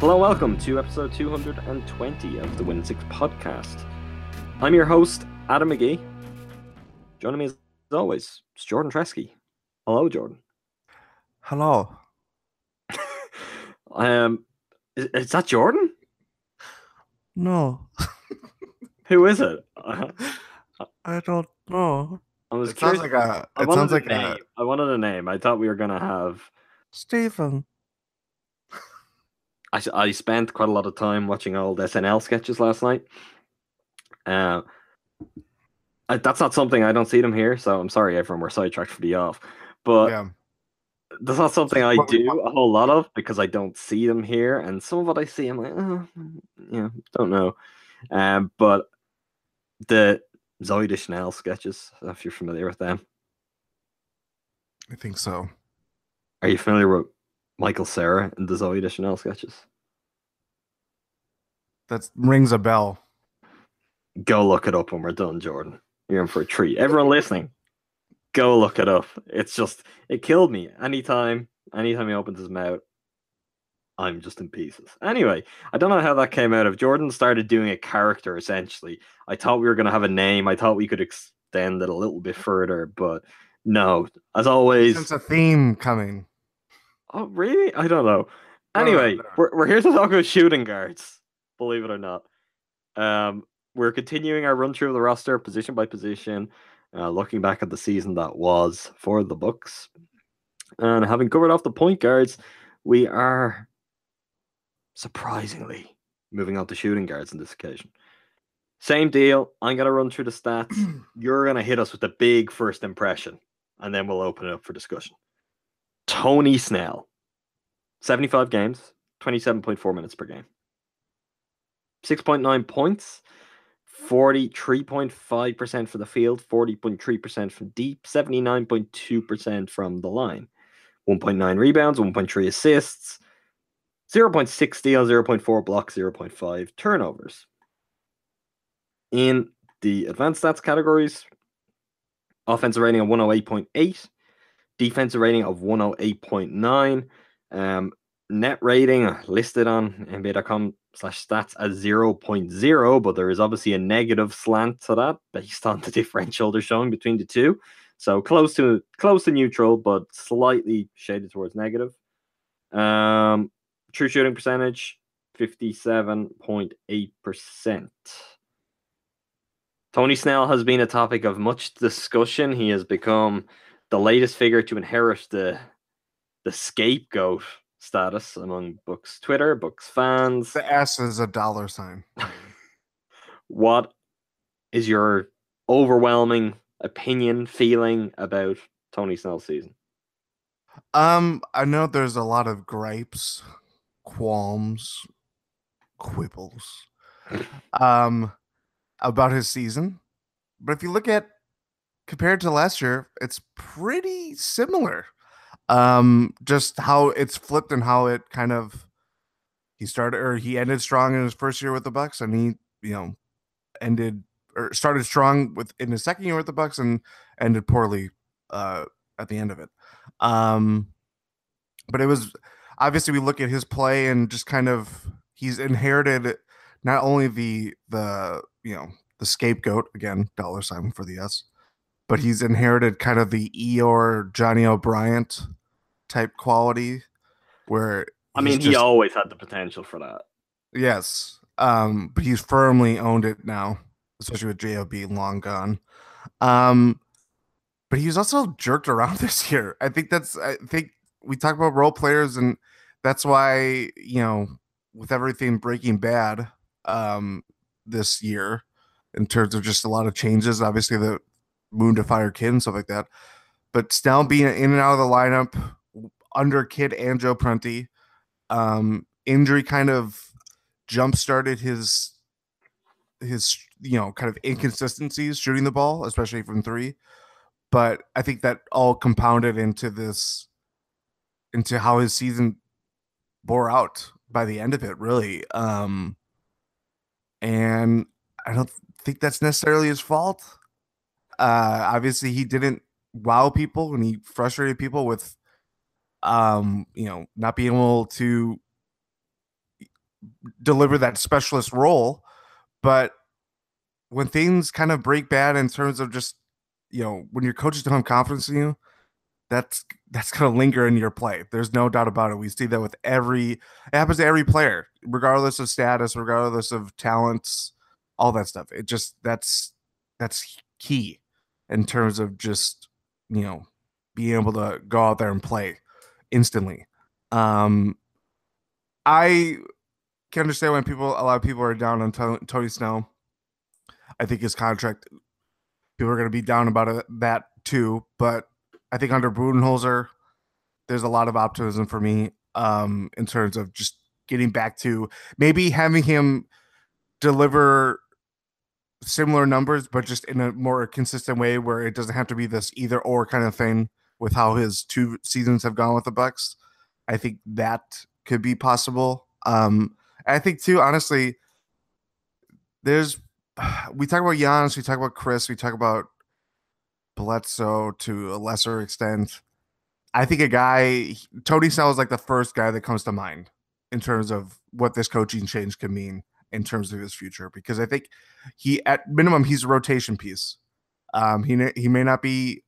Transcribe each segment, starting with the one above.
Hello, welcome to episode 220 of the Win Six podcast. I'm your host, Adam McGee. Joining me as always, is Jordan Treske. Hello, Jordan. Hello. Um, is, is that Jordan? No, Who is it? I don't know. I was It sounds like a. It sounds a like name. a I wanted a name. I thought we were gonna have. Stephen. I, I spent quite a lot of time watching old SNL sketches last night. Uh, I, that's not something I don't see them here, so I'm sorry everyone we're sidetracked for the off. But yeah. that's not something I do a whole lot of because I don't see them here, and some of what I see, I'm like, oh, yeah, don't know. Um, but the Zooey Deschanel sketches, if you're familiar with them, I think so. are you familiar with Michael Cera and the Zooey Deschanel sketches? That rings a bell. Go look it up when we're done, Jordan. You're in for a treat. Everyone listening, go look it up. It's just it killed me. Anytime, anytime he opens his mouth, I'm just in pieces. Anyway, I don't know how that came out. If Jordan started doing a character, essentially, I thought we were gonna have a name. I thought we could extend it a little bit further, but no. As always, Sense a theme coming. Oh, really? I don't know. No, no, Anyway, no. we're, we're here to talk about shooting guards, believe it or not. Um, we're continuing our run through of the roster, position by position, uh, looking back at the season that was for the Bucks. And having covered off the point guards, we are surprisingly moving on to shooting guards on this occasion. Same deal. I'm going to run through the stats. You're going to hit us with the big first impression, and then we'll open it up for discussion. Tony Snell, 75 games, 27.4 minutes per game, 6.9 points, 43.5% for the field, 40.3% from deep, 79.2% from the line, 1.9 rebounds, 1.3 assists, 0.6 steals, 0.4 blocks, 0.5 turnovers. In the advanced stats categories, offensive rating of 108.8, defensive rating of 108.9, um, net rating listed on NBA.com slash stats as 0.0, but there is obviously a negative slant to that based on the differential they're showing between the two. So close to close to neutral, but slightly shaded towards negative. Um, true shooting percentage, 57.8%. Tony Snell has been a topic of much discussion. He has become the latest figure to inherit the the scapegoat status among Bucks Twitter, Bucks fans. The S is a dollar sign. What is your overwhelming opinion, feeling about Tony Snell's season? Um, I know there's a lot of gripes, qualms, quibbles, um, about his season. But if you look at compared to last year, it's pretty similar. Um, just how it's flipped and how it kind of he started or he ended strong in his first year with the Bucks, and he you know ended or started strong with in his second year with the Bucks and ended poorly uh at the end of it. Um, but it was obviously we look at his play and just kind of he's inherited not only the the you know the scapegoat again dollar sign for the S, but he's inherited kind of the Eeyore Johnny O'Bryant type quality where I mean, he's he always had the potential for that. yes um but he's firmly owned it now especially with Job long gone. Um, but he was also jerked around this year. I think that's I think we talk about role players, and that's why you know with everything Breaking Bad um, this year, in terms of just a lot of changes. Obviously, the Moon to Fire Kidd and stuff like that. But Snell being in and out of the lineup under Kidd and Joe Prunty, um, injury kind of jump started his his you know kind of inconsistencies shooting the ball, especially from three. But I think that all compounded into this into how his season bore out by the end of it, really. Um, and I don't think that's necessarily his fault. Uh, obviously, he didn't wow people and he frustrated people with, um, you know, not being able to deliver that specialist role. But when things kind of break bad in terms of just, you know, when your coaches don't have confidence in you, that's that's gonna linger in your play. There's no doubt about it. We see that with every it happens to every player, regardless of status, regardless of talents, all that stuff. It just that's that's key in terms of just you know being able to go out there and play instantly. Um, I can understand when people a lot of people are down on Tony, Snell. I think his contract people are going to be down about it, that too, but I think under Budenholzer, there's a lot of optimism for me um, in terms of just getting back to maybe having him deliver similar numbers, but just in a more consistent way where it doesn't have to be this either or kind of thing with how his two seasons have gone with the Bucks. I think that could be possible. Um, I think too, honestly, there's we talk about Giannis, we talk about Khris, we talk about Bledsoe to a lesser extent. I think a guy Tony Snell is like the first guy that comes to mind in terms of what this coaching change can mean in terms of his future because I think he at minimum he's a rotation piece. Um, he he may not be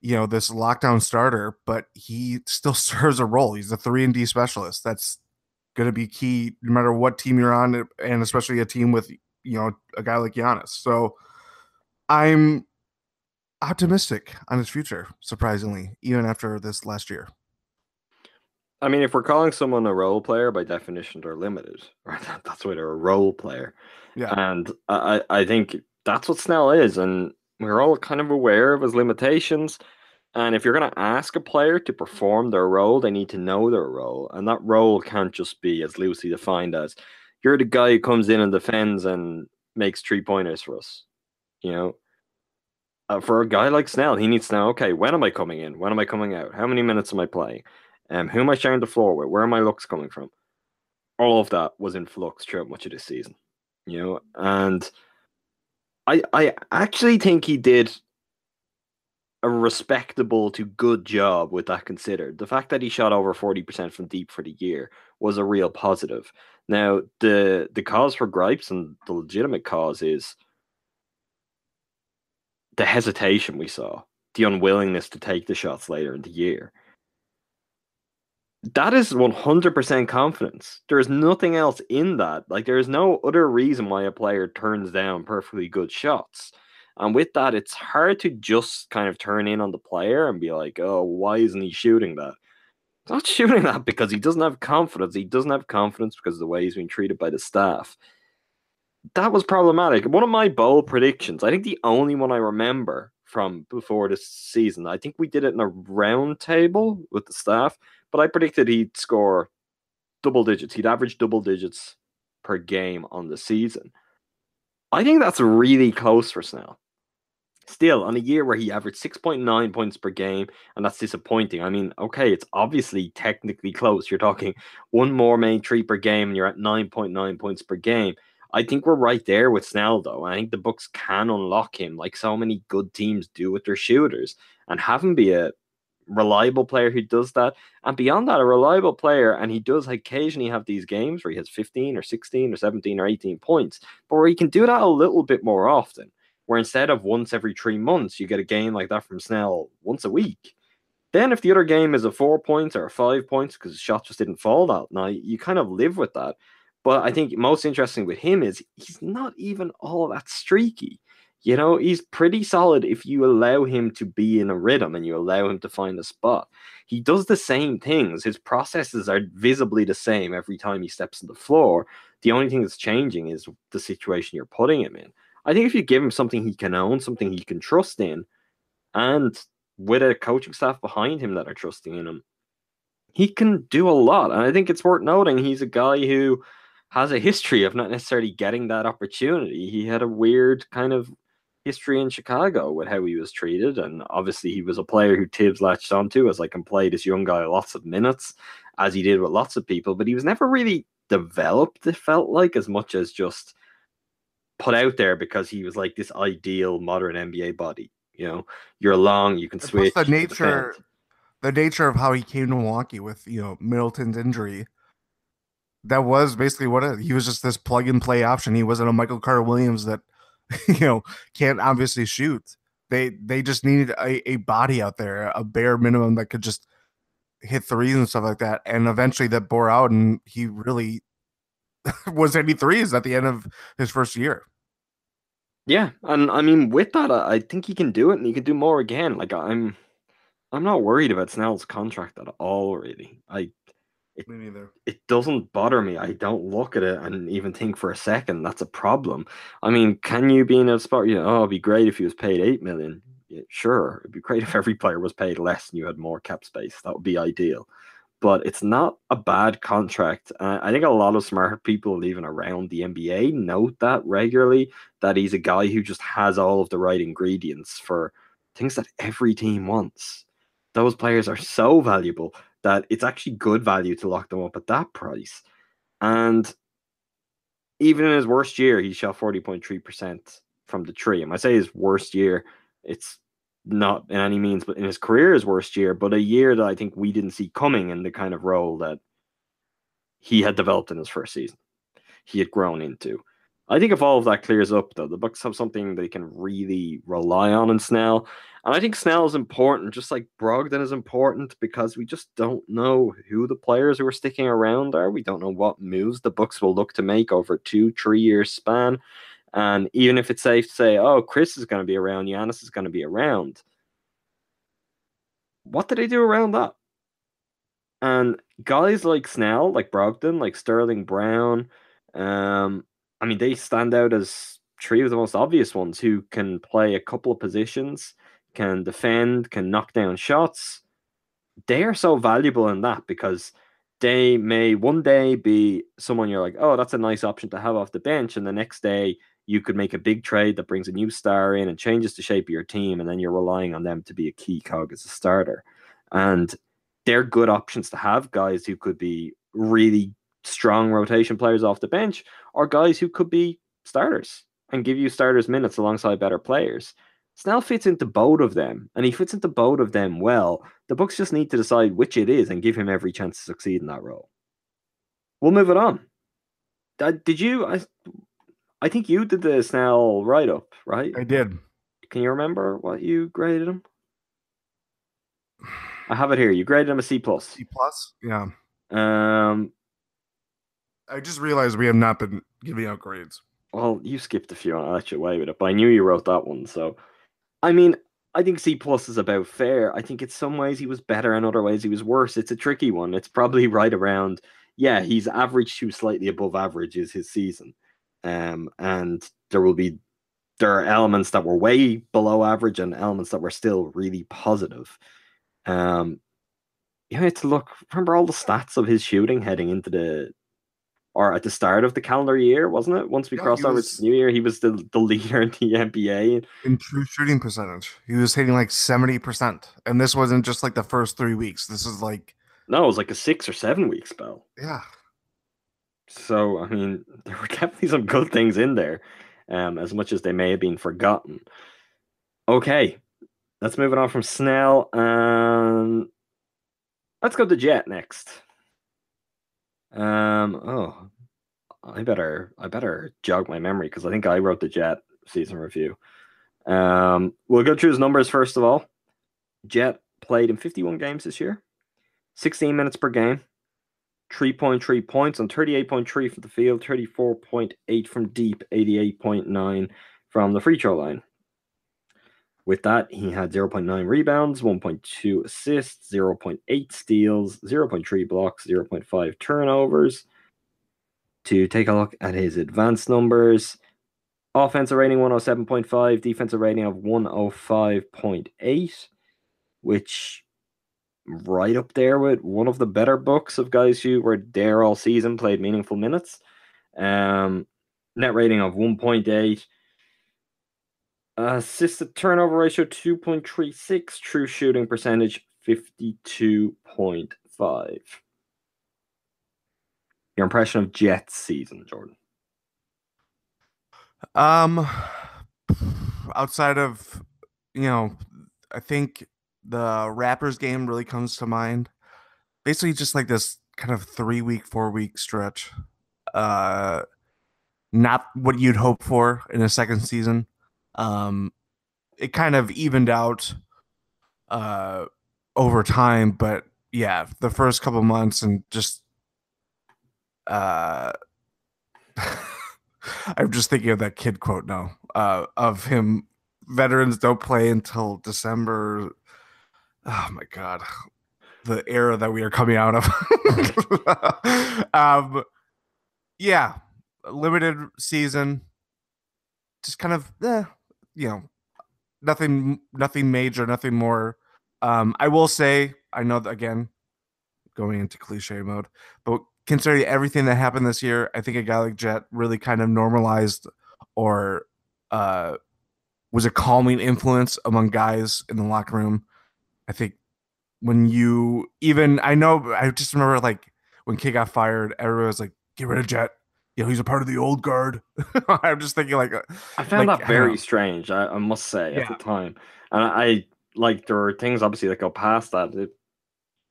you know this lockdown starter, but he still serves a role. He's a three and D specialist. That's going to be key no matter what team you're on, and especially a team with you know a guy like Giannis. So I'm optimistic on his future, surprisingly, even after this last year. I mean, if we're calling someone a role player, by definition, they're limited. Right? That's why they're a role player. Yeah. And I, I think that's what Snell is. And we're all kind of aware of his limitations. And if you're going to ask a player to perform their role, they need to know their role. And that role can't just be as loosely defined as you're the guy who comes in and defends and makes three pointers for us. You know, uh, for a guy like Snell, he needs to know, okay, when am I coming in? When am I coming out? How many minutes am I playing? Um, who am I sharing the floor with? Where are my looks coming from? All of that was in flux throughout much of this season, you know, and I I actually think he did a respectable to good job with that considered. The fact that he shot over 40% from deep for the year was a real positive. Now, the the cause for gripes and the legitimate cause is the hesitation we saw, the unwillingness to take the shots later in the year. That is 100% confidence. There is nothing else in that. Like, there is no other reason why a player turns down perfectly good shots. And with that, it's hard to just kind of turn in on the player and be like, oh, why isn't he shooting that? He's not shooting that because he doesn't have confidence. He doesn't have confidence because of the way he's being treated by the staff that was problematic. One of my bold predictions, I think the only one I remember from before this season, I think we did it in a round table with the staff, but I predicted he'd score double digits. He'd average double digits per game on the season. I think that's really close for Snell. Still, on a year where he averaged 6.9 points per game, and that's disappointing. I mean, okay, it's obviously technically close. You're talking one more main three per game, and you're at 9.9 points per game. I think we're right there with Snell, though. I think the Bucks can unlock him like so many good teams do with their shooters and have him be a reliable player who does that. And beyond that, a reliable player, and he does occasionally have these games where he has 15 or 16 or 17 or 18 points, but where he can do that a little bit more often. Where instead of once every three months, you get a game like that from Snell once a week. Then, if the other game is a four points or a five points because shots just didn't fall that night, you kind of live with that. But I think most interesting with him is he's not even all that streaky. You know, he's pretty solid if you allow him to be in a rhythm and you allow him to find a spot. He does the same things. His processes are visibly the same every time he steps on the floor. The only thing that's changing is the situation you're putting him in. I think if you give him something he can own, something he can trust in, and with a coaching staff behind him that are trusting in him, he can do a lot. And I think it's worth noting he's a guy who has a history of not necessarily getting that opportunity. He had a weird kind of history in Chicago with how he was treated. And obviously, he was a player who Thibs latched onto as like, can play this young guy lots of minutes, as he did with lots of people, but he was never really developed, it felt like, as much as just put out there because he was like this ideal modern NBA body. You know, you're long, you can switch. the nature, the nature of how he came to Milwaukee with you know Middleton's injury. That was basically what it, he was just this plug and play option. He wasn't a Michael Carter Williams that you know can't obviously shoot. They they just needed a, a body out there, a bare minimum that could just hit threes and stuff like that. And eventually that bore out, and he really was hitting threes at the end of his first year. Yeah, and I mean, with that, I, think he can do it, and he can do more again. Like I'm, I'm not worried about Snell's contract at all. Really, I Me neither. it doesn't bother me. I don't look at it and even think for a second that's a problem. I mean, can you be in a spot? You know, oh, it'd be great if he was paid eight million. Yeah, sure, it'd be great if every player was paid less and you had more cap space. That would be ideal. But it's not a bad contract. Uh, I think a lot of smart people, even around the NBA, note that regularly that he's a guy who just has all of the right ingredients for things that every team wants. Those players are so valuable that it's actually good value to lock them up at that price. And even in his worst year, he shot 40.3% from the tree. And I say his worst year, it's not in any means, but in his career, his worst year, but a year that I think we didn't see coming in the kind of role that he had developed in his first season. He had grown into. I think if all of that clears up, though, the Bucks have something they can really rely on in Snell. And I think Snell is important, just like Brogdon is important, because we just don't know who the players who are sticking around are. We don't know what moves the Bucks will look to make over two, three year span. And even if it's safe to say, oh, Khris is going to be around, Giannis is going to be around, what do they do around that? And guys like Snell, like Brogdon, like Sterling Brown, um, I mean, they stand out as three of the most obvious ones who can play a couple of positions, can defend, can knock down shots. They are so valuable in that because they may one day be someone you're like, oh, that's a nice option to have off the bench. And the next day, you could make a big trade that brings a new star in and changes the shape of your team. And then you're relying on them to be a key cog as a starter. And they're good options to have guys who could be really strong rotation players off the bench or guys who could be starters and give you starters minutes alongside better players. Snell fits into both of them, and he fits into both of them well. The Bucks just need to decide which it is and give him every chance to succeed in that role. We'll move it on. Uh, did you? I, I think you did the Snell write up, right? I did. Can you remember what you graded him? I have it here. You graded him a C plus. C plus. Yeah. Um, I just realized we have not been giving out grades. Well, you skipped a few and I let you away with it, but I knew you wrote that one. So, I mean, I think C plus is about fair. I think in some ways he was better, in other ways he was worse. It's a tricky one. It's probably right around. Yeah, he's average to slightly above average is his season, um, and there will be there are elements that were way below average and elements that were still really positive. Um, you had to look. Remember all the stats of his shooting heading into the or at the start of the calendar year, wasn't it? Once we Yeah, crossed over was- to New Year, he was the, the leader in the NBA. In true shooting percentage, he was hitting like 70%. And this wasn't just like the first three weeks. This is like, No, it was like a six or seven week spell. yeah. So I mean, there were definitely some good things in there, um, as much as they may have been forgotten. Okay, let's move it on from Snell and let's go to Jet next. Um, oh, I better I better jog my memory because I think I wrote the Jet season review. Um, we'll go through his numbers first of all. Jet played in 51 games this year, 16 minutes per game, 3.3 points on 38.3 from the field, 34.8 from deep, 88.9 from the free throw line. With that, he had 0.9 rebounds, 1.2 assists, 0.8 steals, 0.3 blocks, 0.5 turnovers. To take a look at his advanced numbers, offensive rating 107.5, defensive rating of 105.8, which right up there with one of the better Bucks of guys who were there all season, played meaningful minutes. Um, net rating of 1.8. Assisted turnover ratio 2.36. True shooting percentage 52.5. Your impression of Jets season, Jordan? Um, outside of, you know, I think the Raptors game really comes to mind. Basically, just like this kind of three week, four week stretch. Uh, not what you'd hope for in a second season. Um, it kind of evened out uh over time, but yeah, the first couple months and just uh I'm just thinking of that Kidd quote now uh, of him. Veterans don't play until December. Oh my god, the era that we are coming out of. um, yeah, limited season. Just kind of, eh, you know, nothing, nothing major, nothing more. Um, I will say, I know that again, going into cliche mode, but considering everything that happened this year, I think a guy like Jet really kind of normalized or uh, was a calming influence among guys in the locker room. I think when you even I know I just remember like when Kidd got fired, everyone was like, "Get rid of Jet." You know, he's a part of the old guard. I'm just thinking like uh, I found like, that very know. strange, I, I must say, Yeah. at the time. And I, I like there are things obviously that go past that. It,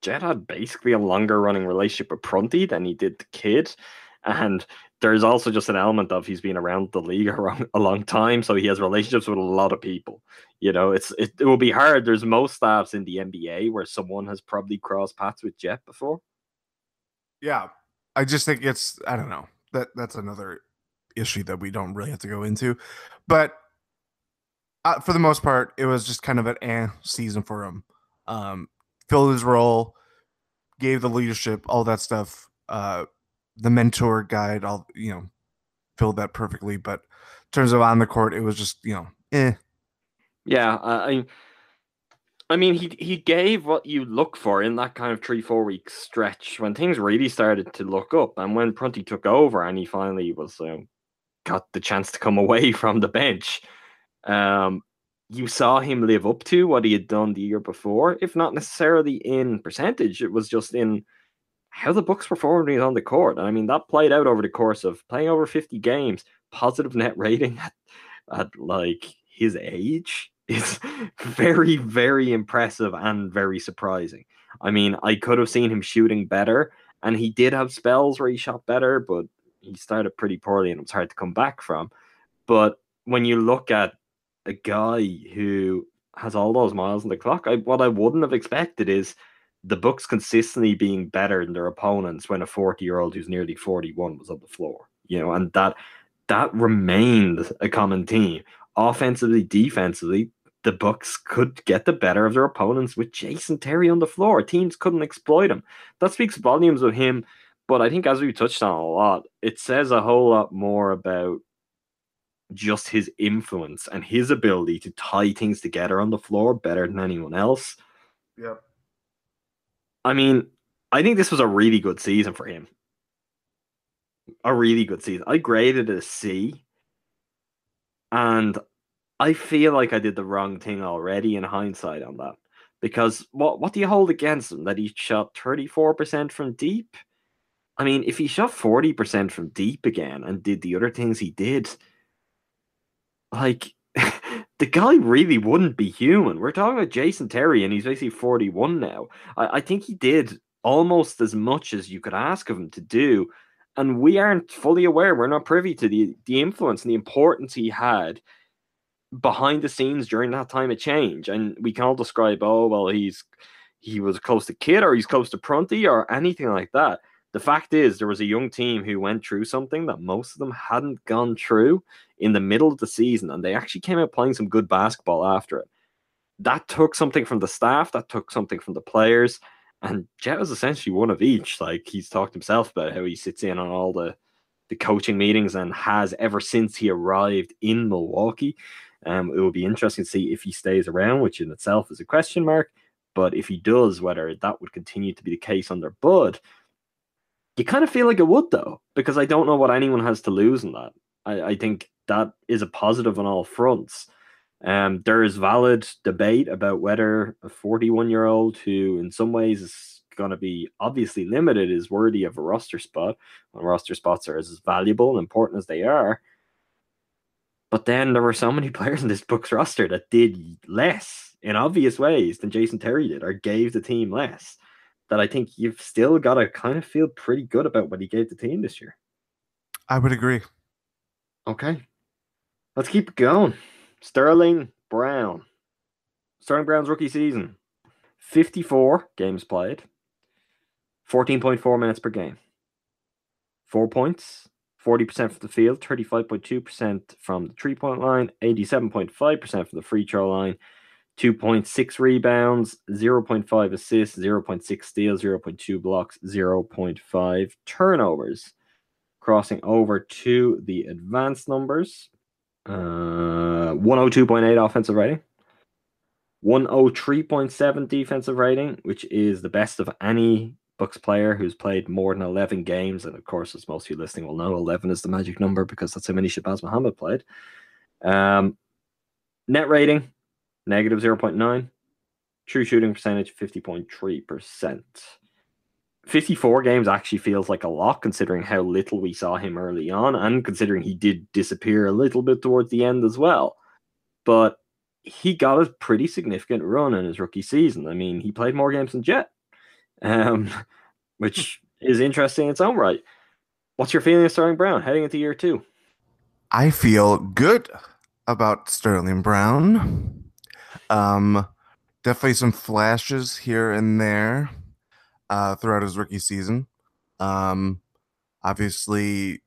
Jet had basically a longer running relationship with Prunty than he did the Kidd. And there's also just an element of he's been around the league around a long time, so he has relationships with a lot of people. You know, it's it, it will be hard. There's most staffs in the NBA where someone has probably crossed paths with Jet before. Yeah. I just think it's I don't know. That that's another issue that we don't really have to go into. But uh, for the most part, it was just kind of an eh season for him. Um filled his role, gave the leadership, all that stuff. Uh the mentor guide, all you know, filled that perfectly. But in terms of on the court, it was just, you know, eh. Yeah, I, I I mean, he he gave what you look for in that kind of three four week stretch when things really started to look up, and when Prunty took over and he finally was um, got the chance to come away from the bench, um, you saw him live up to what he had done the year before, if not necessarily in percentage. It was just in how the Bucks performed when on the court. And I mean, that played out over the course of playing over fifty games, positive net rating at, at like his age is very, very impressive and very surprising. I mean, I could have seen him shooting better, and he did have spells where he shot better, but he started pretty poorly and it was hard to come back from. But when you look at a guy who has all those miles on the clock, I, what I wouldn't have expected is the Bucks consistently being better than their opponents when a 40 year old who's nearly 41 was on the floor, you know, and that that remained a common theme. Offensively, defensively, the Bucks could get the better of their opponents with Jason Terry on the floor. Teams couldn't exploit him. That speaks volumes of him. But I think, as we touched on a lot, it says a whole lot more about just his influence and his ability to tie things together on the floor better than anyone else. Yep. I mean, I think this was a really good season for him. A really good season. I graded it a C. And I feel like I did the wrong thing already in hindsight on that. Because what what do you hold against him? That he shot 34% from deep? I mean, if he shot 40% from deep again and did the other things he did, like the guy really wouldn't be human. We're talking about Jason Terry, and he's basically 41 now. I, I think he did almost as much as you could ask of him to do. And we aren't fully aware, we're not privy to the, the influence and the importance he had behind the scenes during that time of change. And we can all describe, oh, well, he's he was close to Kidd or he's close to Prunty or anything like that. the fact is, there was a young team who went through something that most of them hadn't gone through in the middle of the season, and they actually came out playing some good basketball after it. That took something from the staff, that took something from the players, and Jet was essentially one of each. Like he's talked himself about how he sits in on all the the coaching meetings and has ever since he arrived in Milwaukee. Um, it will be interesting to see if he stays around, which in itself is a question mark. But if he does, whether that would continue to be the case under Bud, you kind of feel like it would though, because I don't know what anyone has to lose in that. I, I think that is a positive on all fronts. Um, there is valid debate about whether a 41 year old who, in some ways, is going to be obviously limited is worthy of a roster spot when roster spots are as valuable and important as they are. But then there were so many players in this Bucks roster that did less in obvious ways than Jason Terry did or gave the team less that I think you've still got to kind of feel pretty good about what he gave the team this year. I would agree. Okay. Let's keep going. Sterling Brown. Sterling Brown's rookie season 54 games played, 14.4 minutes per game, four points, 40% from the field, 35.2% from the three point line, 87.5% from the free throw line, 2.6 rebounds, 0.5 assists, 0.6 steals, 0.2 blocks, 0.5 turnovers. Crossing over to the advanced numbers uh, 102.8 offensive rating, 103.7 defensive rating, which is the best of any Bucks player who's played more than 11 games. And of course, as most of you listening will know, 11 is the magic number because that's how many Shabazz Muhammad played. Um, net rating, negative 0.9. True shooting percentage, 50.3%. 54 games actually feels like a lot considering how little we saw him early on and considering he did disappear a little bit towards the end as well. But he got a pretty significant run in his rookie season. I mean, he played more games than Jet, um, which is interesting in its own right. What's your feeling of Sterling Brown heading into year two? I feel good about Sterling Brown. Um, definitely some flashes here and there uh, throughout his rookie season. Um, obviously,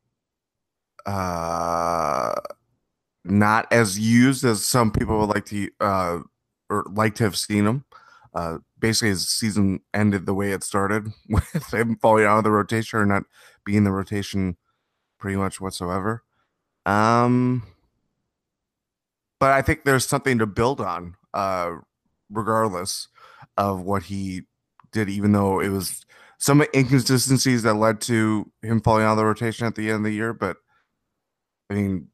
uh, not as used as some people would like to uh, or like to have seen him. Uh, basically, his season ended the way it started with him falling out of the rotation or not being the rotation pretty much whatsoever. Um, but I think there's something to build on, uh, regardless of what he did, even though it was some inconsistencies that led to him falling out of the rotation at the end of the year. But I mean,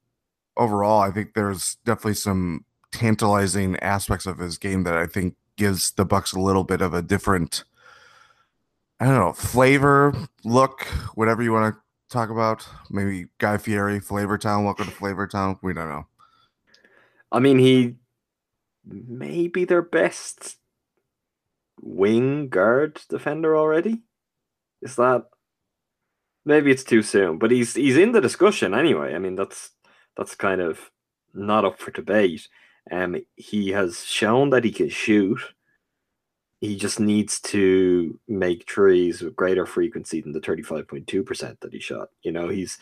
overall, I think there's definitely some tantalizing aspects of his game that I think gives the Bucks a little bit of a different, I don't know, flavor, look, whatever you want to talk about. Maybe Guy Fieri, Flavor Town. Welcome to Flavor Town. We don't know. I mean, he may be their best wing guard defender already. Is that maybe it's too soon? But he's he's in the discussion anyway. I mean, that's that's kind of not up for debate. Um, he has shown that he can shoot. He just needs to make trees with greater frequency than the 35.2% that he shot. You know, he's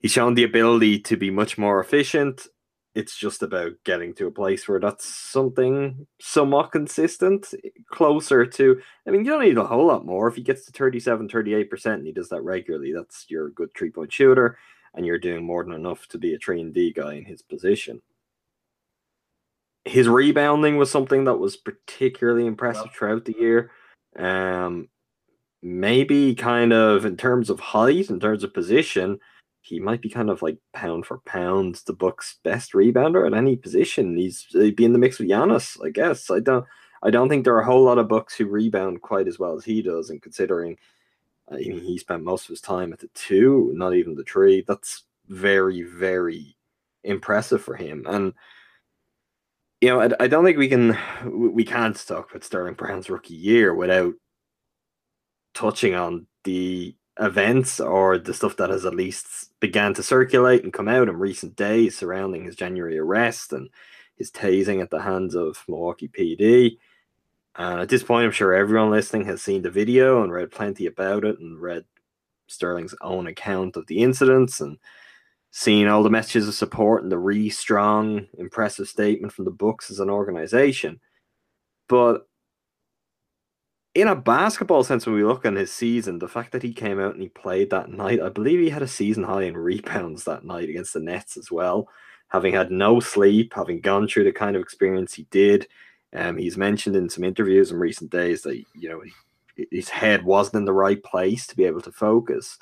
he's shown the ability to be much more efficient. It's just about getting to a place where that's something somewhat consistent, closer to. I mean, you don't need a whole lot more. If he gets to 37, 38% and he does that regularly, that's your good three point shooter, and you're doing more than enough to be a 3 and D guy in his position his rebounding was something that was particularly impressive throughout the year. Um, maybe kind of in terms of height, in terms of position, he might be kind of like pound for pound the Bucks' best rebounder at any position. He's he'd be in the mix with Giannis, I guess. I don't I don't think there are a whole lot of Bucks who rebound quite as well as he does. And considering I mean, he spent most of his time at the two, not even the three, that's very very impressive for him. And you know, I, I don't think we can we can't talk about Sterling Brown's rookie year without touching on the events or the stuff that has at least began to circulate and come out in recent days surrounding his January arrest and his tasing at the hands of Milwaukee PD. And at this point, I'm sure everyone listening has seen the video and read plenty about it and read Sterling's own account of the incidents and seeing all the messages of support and the really strong, impressive statement from the Bucks as an organization. But in a basketball sense, when we look on his season, the fact that he came out and he played that night, I believe he had a season high in rebounds that night against the Nets as well. Having had no sleep, having gone through the kind of experience he did, um, he's mentioned in some interviews in recent days that you know his head wasn't in the right place to be able to focus.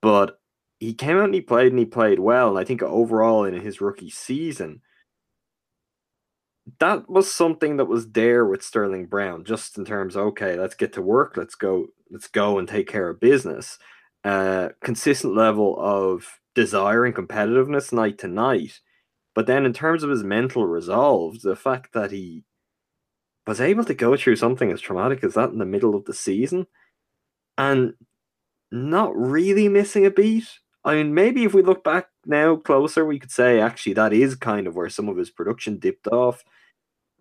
But he came out and he played and he played well. And I think overall in his rookie season, that was something that was there with Sterling Brown, just in terms, of okay, let's get to work, let's go, let's go and take care of business. Uh, consistent level of desire and competitiveness night to night. But then in terms of his mental resolve, the fact that he was able to go through something as traumatic as that in the middle of the season and not really missing a beat. I mean, maybe if we look back now closer, we could say actually that is kind of where some of his production dipped off.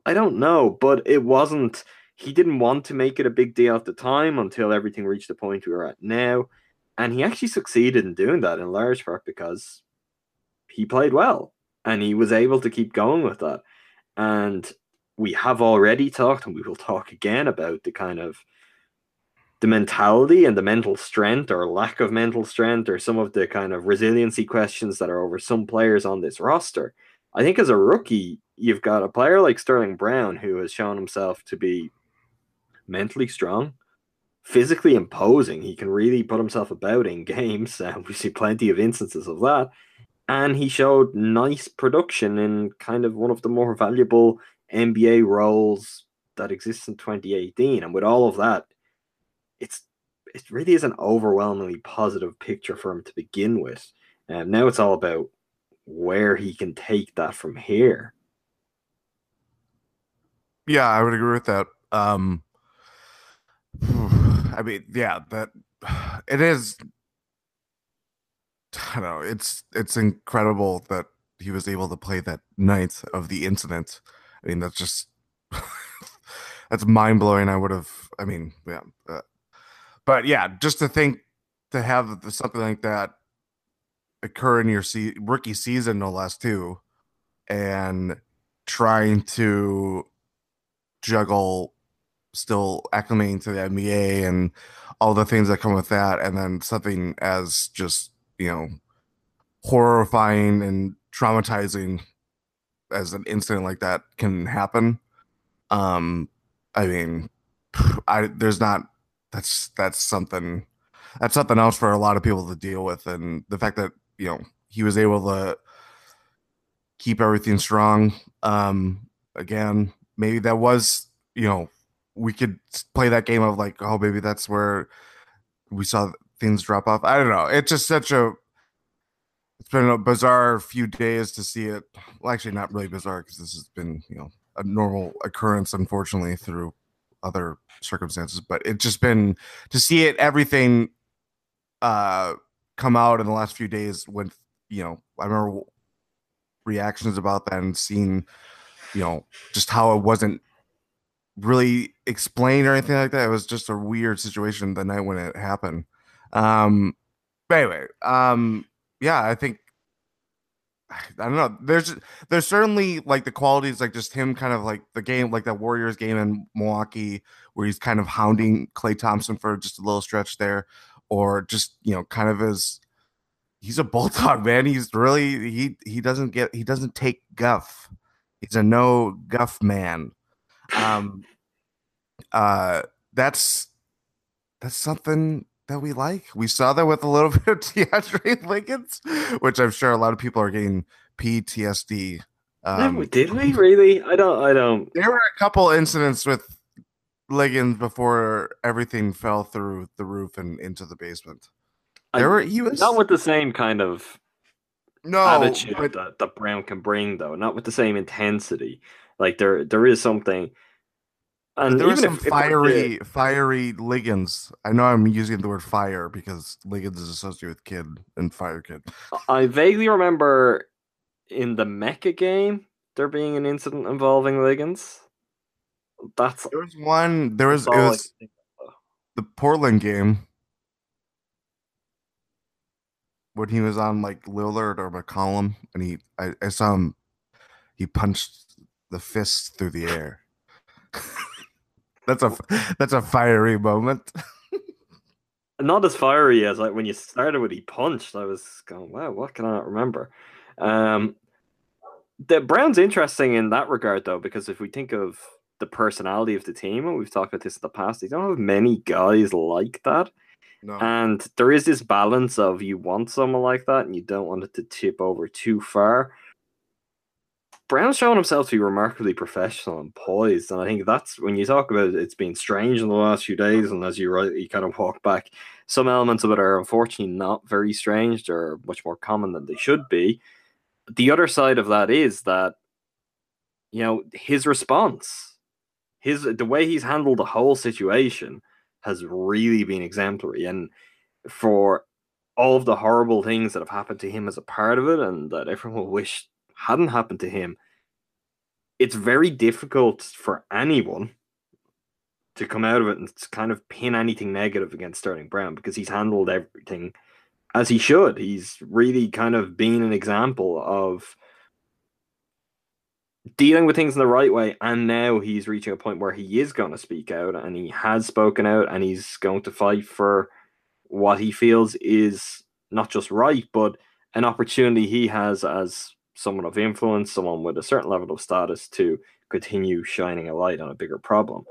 I don't know, but it wasn't. He didn't want to make it a big deal at the time until everything reached the point we are at now. And he actually succeeded in doing that in large part because he played well and he was able to keep going with that. And we have already talked, and we will talk again about the kind of the mentality and the mental strength or lack of mental strength or some of the kind of resiliency questions that are over some players on this roster. I think as a rookie, you've got a player like Sterling Brown who has shown himself to be mentally strong, physically imposing. He can really put himself about in games. Uh, we see plenty of instances of that. And he showed nice production in kind of one of the more valuable NBA roles that exists in 2018. And with all of that, it's it really is an overwhelmingly positive picture for him to begin with. And um, now it's all about where he can take that from here. Yeah, I would agree with that. Um I mean, yeah, that it is I don't know, it's it's incredible that he was able to play that night of the incident. I mean, that's just that's mind blowing. I would have, I mean, yeah, uh, but yeah, just to think to have something like that occur in your se- rookie season, no less, too, and trying to juggle still acclimating to the NBA and all the things that come with that, and then something as just you know horrifying and traumatizing as an incident like that can happen. Um, I mean, I there's not that's that's something that's something else for a lot of people to deal with, and the fact that you know he was able to keep everything strong. Um, again, maybe that was you know we could play that game of like, oh, maybe that's where we saw things drop off. I don't know. It's just such a it's been a bizarre few days to see it. Well, actually, not really bizarre because this has been, you know, a normal occurrence, unfortunately, through other circumstances. But it's just been to see it, everything uh come out in the last few days. When you know, I remember reactions about that and seeing, you know, just how it wasn't really explained or anything like that. It was just a weird situation the night when it happened. Um, but anyway, um, yeah, I think I don't know. There's there's certainly like the qualities like just him kind of like the game like that Warriors game in Milwaukee where he's kind of hounding Klay Thompson for just a little stretch there, or just you know kind of as he's a bulldog man. He's really he he doesn't get he doesn't take guff. He's a no guff man. Um, uh, that's that's something that we like. We saw that with a little bit of DeAndre Liggins, which I'm sure a lot of people are getting PTSD. Um, did we really? I don't. I don't. There were a couple incidents with Liggins before everything fell through the roof and into the basement. There I, were he was not with the same kind of no attitude but, that, that Brown can bring, though. Not with the same intensity. Like there, there is something and there were some if, fiery, if fiery Liggins. I know I'm using the word fire because Liggins is associated with Kidd and fire Kidd. I vaguely remember in the Mecca game there being an incident involving Liggins. That's there was one. There was it was the Portland game. when he was on like Lillard or McCollum, and he I, I saw him. He punched the fist through the air. that's a that's a fiery moment. Not as fiery as like when you started with he punched. I was going, wow, what can I not remember? Um, the Browns interesting in that regard though, because if we think of the personality of the team, and we've talked about this in the past, they don't have many guys like that. No. And there is this balance of you want someone like that and you don't want it to tip over too far. Brown's shown himself to be remarkably professional and poised. And I think that's when you talk about it, it's been strange in the last few days. And as you rightly kind of walk back, some elements of it are unfortunately not very strange. They're much more common than they should be. The other side of that is that, you know, his response, his the way he's handled the whole situation has really been exemplary. And for all of the horrible things that have happened to him as a part of it and that everyone will wish hadn't happened to him, it's very difficult for anyone to come out of it and kind of pin anything negative against Sterling Brown because he's handled everything as he should. He's really kind of been an example of dealing with things in the right way and now he's reaching a point where he is going to speak out and he has spoken out and he's going to fight for what he feels is not just right but an opportunity he has as someone of influence someone with a certain level of status to continue shining a light on a bigger problem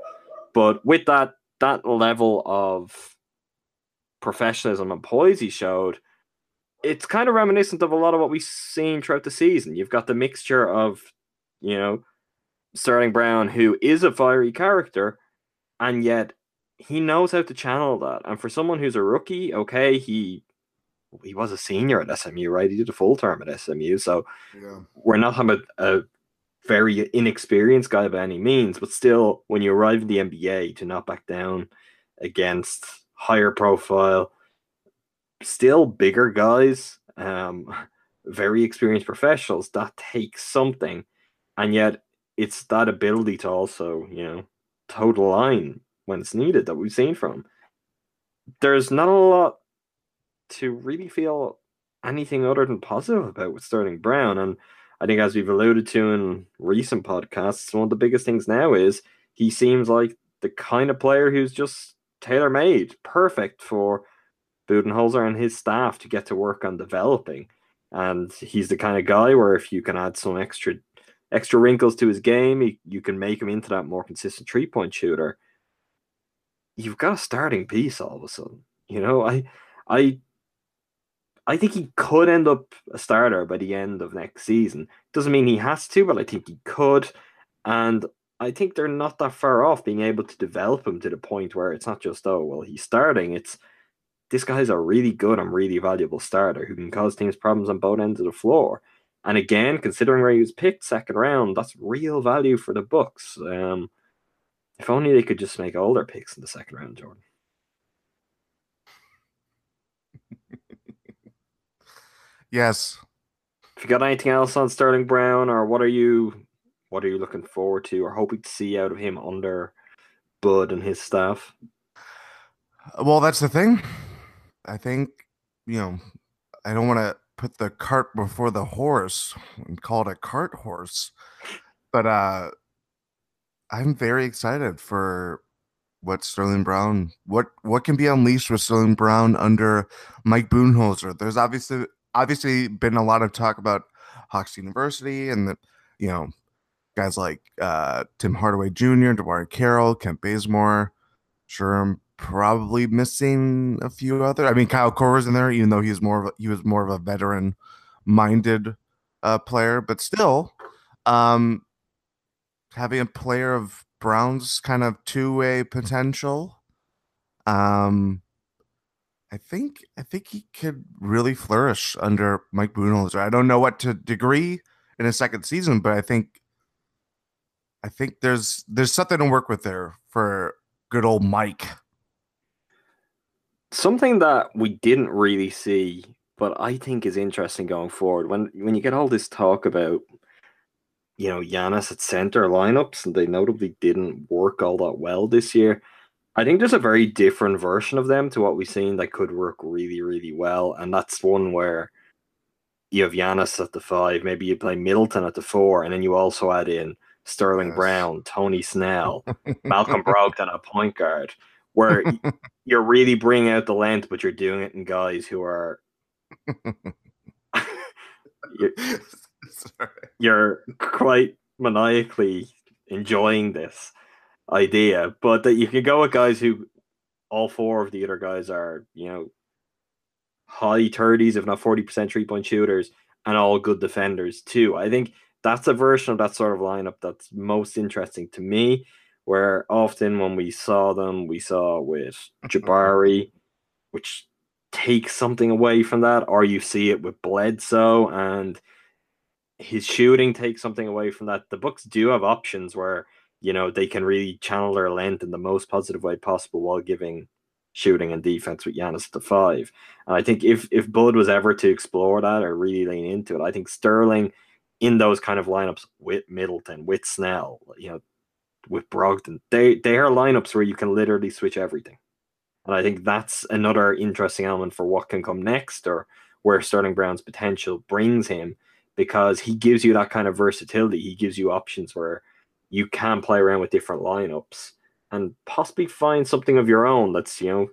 but with that that level of professionalism and poise he showed it's kind of reminiscent of a lot of what we've seen throughout the season you've got the mixture of you know, Sterling Brown, who is a fiery character, and yet he knows how to channel that. And for someone who's a rookie, okay, he he was a senior at SMU, right? He did a full term at SMU, so Yeah. we're not talking about a very inexperienced guy by any means, but still, when you arrive in the NBA, to not back down against higher profile, still bigger guys, um, very experienced professionals, that takes something and yet it's that ability to also you know toe the line when it's needed that we've seen from. There's not a lot to really feel anything other than positive about with Sterling Brown, and I think as we've alluded to in recent podcasts, one of the biggest things now is he seems like the kind of player who's just tailor made, perfect for Budenholzer and his staff to get to work on developing. And he's the kind of guy where if you can add some extra extra wrinkles to his game. You, you can make him into that more consistent three point shooter. You've got a starting piece all of a sudden. You know, I, I, I think he could end up a starter by the end of next season. Doesn't mean he has to, but I think he could. And I think they're not that far off being able to develop him to the point where it's not just, oh, well, he's starting. It's this guy's a really good and really valuable starter who can cause teams problems on both ends of the floor. And again, considering where he was picked second round, that's real value for the Bucks. Um, if only they could just make all their picks in the second round, Jordan. Yes. If you got anything else on Sterling Brown, or what are you, what are you looking forward to, or hoping to see out of him under Bud and his staff? Well, that's the thing. I think, you know, I don't want to put the cart before the horse and call it a cart horse. But uh I'm very excited for what Sterling Brown what what can be unleashed with Sterling Brown under Mike Budenholzer. There's obviously obviously been a lot of talk about Hawks University and the you know guys like uh Tim Hardaway Jr., DeMarre Carroll, Kent Bazemore, sure I'm probably missing a few other. I mean, Kyle Korver's in there, even though he's more of a, he was more of a veteran minded uh, player, but still, um, having a player of Brown's kind of two way potential, um, I think I think he could really flourish under Mike Budenholzer. I don't know what to degree in his second season, but I think I think there's there's something to work with there for good old Mike something that we didn't really see, but I think is interesting going forward. When when you get all this talk about, you know, Giannis at center lineups, and they notably didn't work all that well this year. I think there's a very different version of them to what we've seen that could work really, really well. And that's one where you have Giannis at the five, maybe you play Middleton at the four, and then you also add in Sterling Yes. Brown, Tony Snell, Malcolm Brogdon at point guard, where you're really bringing out the length, but you're doing it in guys who are you're, you're quite maniacally enjoying this idea, but that you can go with guys who all four of the other guys are, you know, high 30s, if not 40% three point shooters, and all good defenders too. I think that's a version of that sort of lineup that's most interesting to me. Where often when we saw them, we saw with Jabari, which takes something away from that, or you see it with Bledsoe and his shooting takes something away from that. The Bucks do have options where you know they can really channel their length in the most positive way possible while giving shooting and defense with Giannis at the five. And I think if if Bud was ever to explore that or really lean into it, I think Sterling in those kind of lineups with Middleton, with Snell, you know, with Brogdon, they they are lineups where you can literally switch everything. And I think that's another interesting element for what can come next or where Sterling Brown's potential brings him because he gives you that kind of versatility. He gives you options where you can play around with different lineups and possibly find something of your own that's, you know,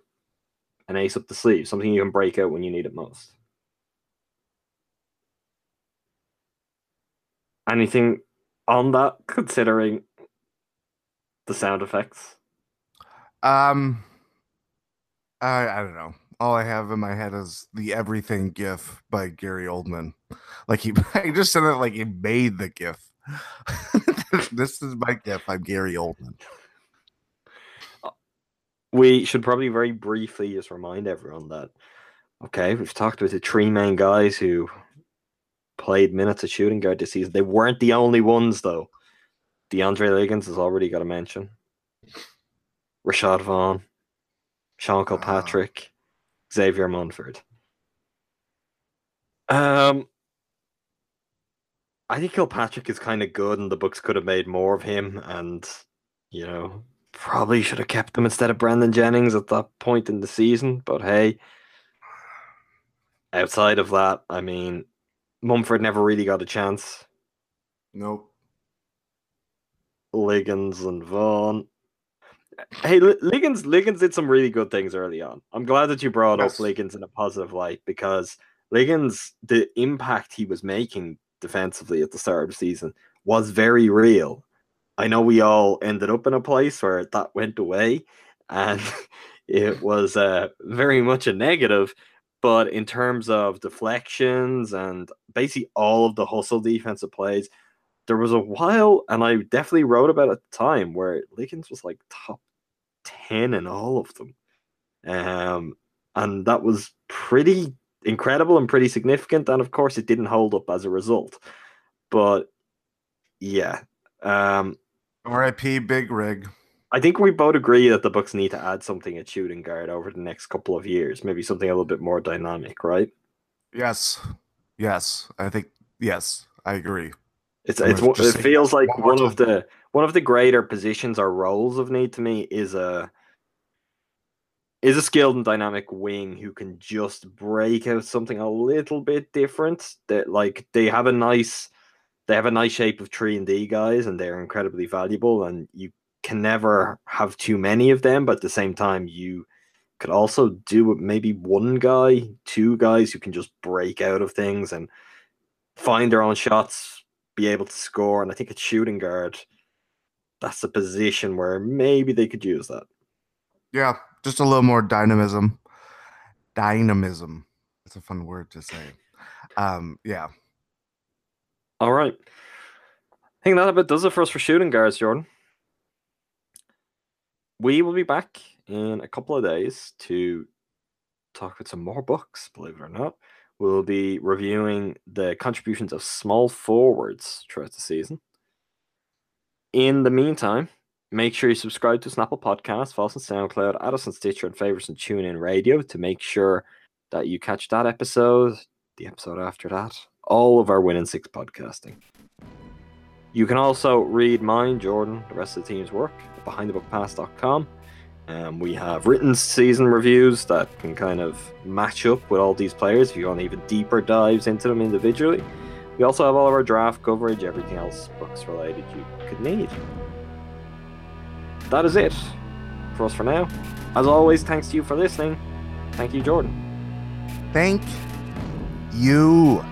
an ace up the sleeve, something you can break out when you need it most. Anything on that considering the sound effects? Um, I I don't know. All I have in my head is the everything GIF by Gary Oldman. Like he, just said it like he made the GIF. this is my GIF. I'm Gary Oldman. we should probably very briefly just remind everyone that okay, we've talked with the three main guys who played minutes of shooting guard this season. They weren't the only ones though. DeAndre Liggins has already got a mention. Rashad Vaughn, Sean Kilpatrick, Xavier Munford. Um I think Kilpatrick is kind of good and the Bucks could have made more of him and you know, probably should have kept him instead of Brandon Jennings at that point in the season. But hey, outside of that, I mean, Munford never really got a chance. Nope. Liggins and Vaughn. Hey, Li- Liggins, Liggins did some really good things early on. I'm glad that you brought Yes. up Liggins in a positive light because Liggins, the impact he was making defensively at the start of the season was very real. I know we all ended up in a place where that went away, and it was uh, very much a negative. But in terms of deflections and basically all of the hustle defensive plays, there was a while, and I definitely wrote about the time, where Liggins was like top 10 in all of them. Um, and that was pretty incredible and pretty significant. And of course, it didn't hold up as a result. But yeah, um, R.I.P. Big Rig. I think we both agree that the Bucks need to add something at shooting guard over the next couple of years, maybe something a little bit more dynamic, right? Yes. Yes. I think yes. I agree. It's it's gonna one- just it feels like one one of the one of the greater positions or roles of need to me is a is a skilled and dynamic wing who can just break out something a little bit different. That like they have a nice they have a nice shape of three and D guys and they're incredibly valuable and you can never have too many of them, but at the same time you could also do maybe one guy, two guys who can just break out of things and find their own shots, be able to score. And I think at shooting guard, that's a position where maybe they could use that. Yeah. Just a little more dynamism. Dynamism. It's a fun word to say. Um. Yeah. All right. I think that about does it for us for shooting guards, Jordan. We will be back in a couple of days to talk about some more Bucks, believe it or not. We'll be reviewing the contributions of small forwards throughout the season. In the meantime, Make sure you subscribe to Snapple Podcast, False on SoundCloud, add us on Stitcher, and Favorites and TuneIn Radio to make sure that you catch that episode, the episode after that, all of our Win In Six podcasting. You can also read mine, Jordan, the rest of the team's work at behindthebuckpass.com. Um, we have written season reviews that can kind of match up with all these players if you want even deeper dives into them individually. We also have all of our draft coverage, everything else Bucks related you could need that is it for us for now. As always, thanks to you for listening. Thank you, Jordan. Thank you.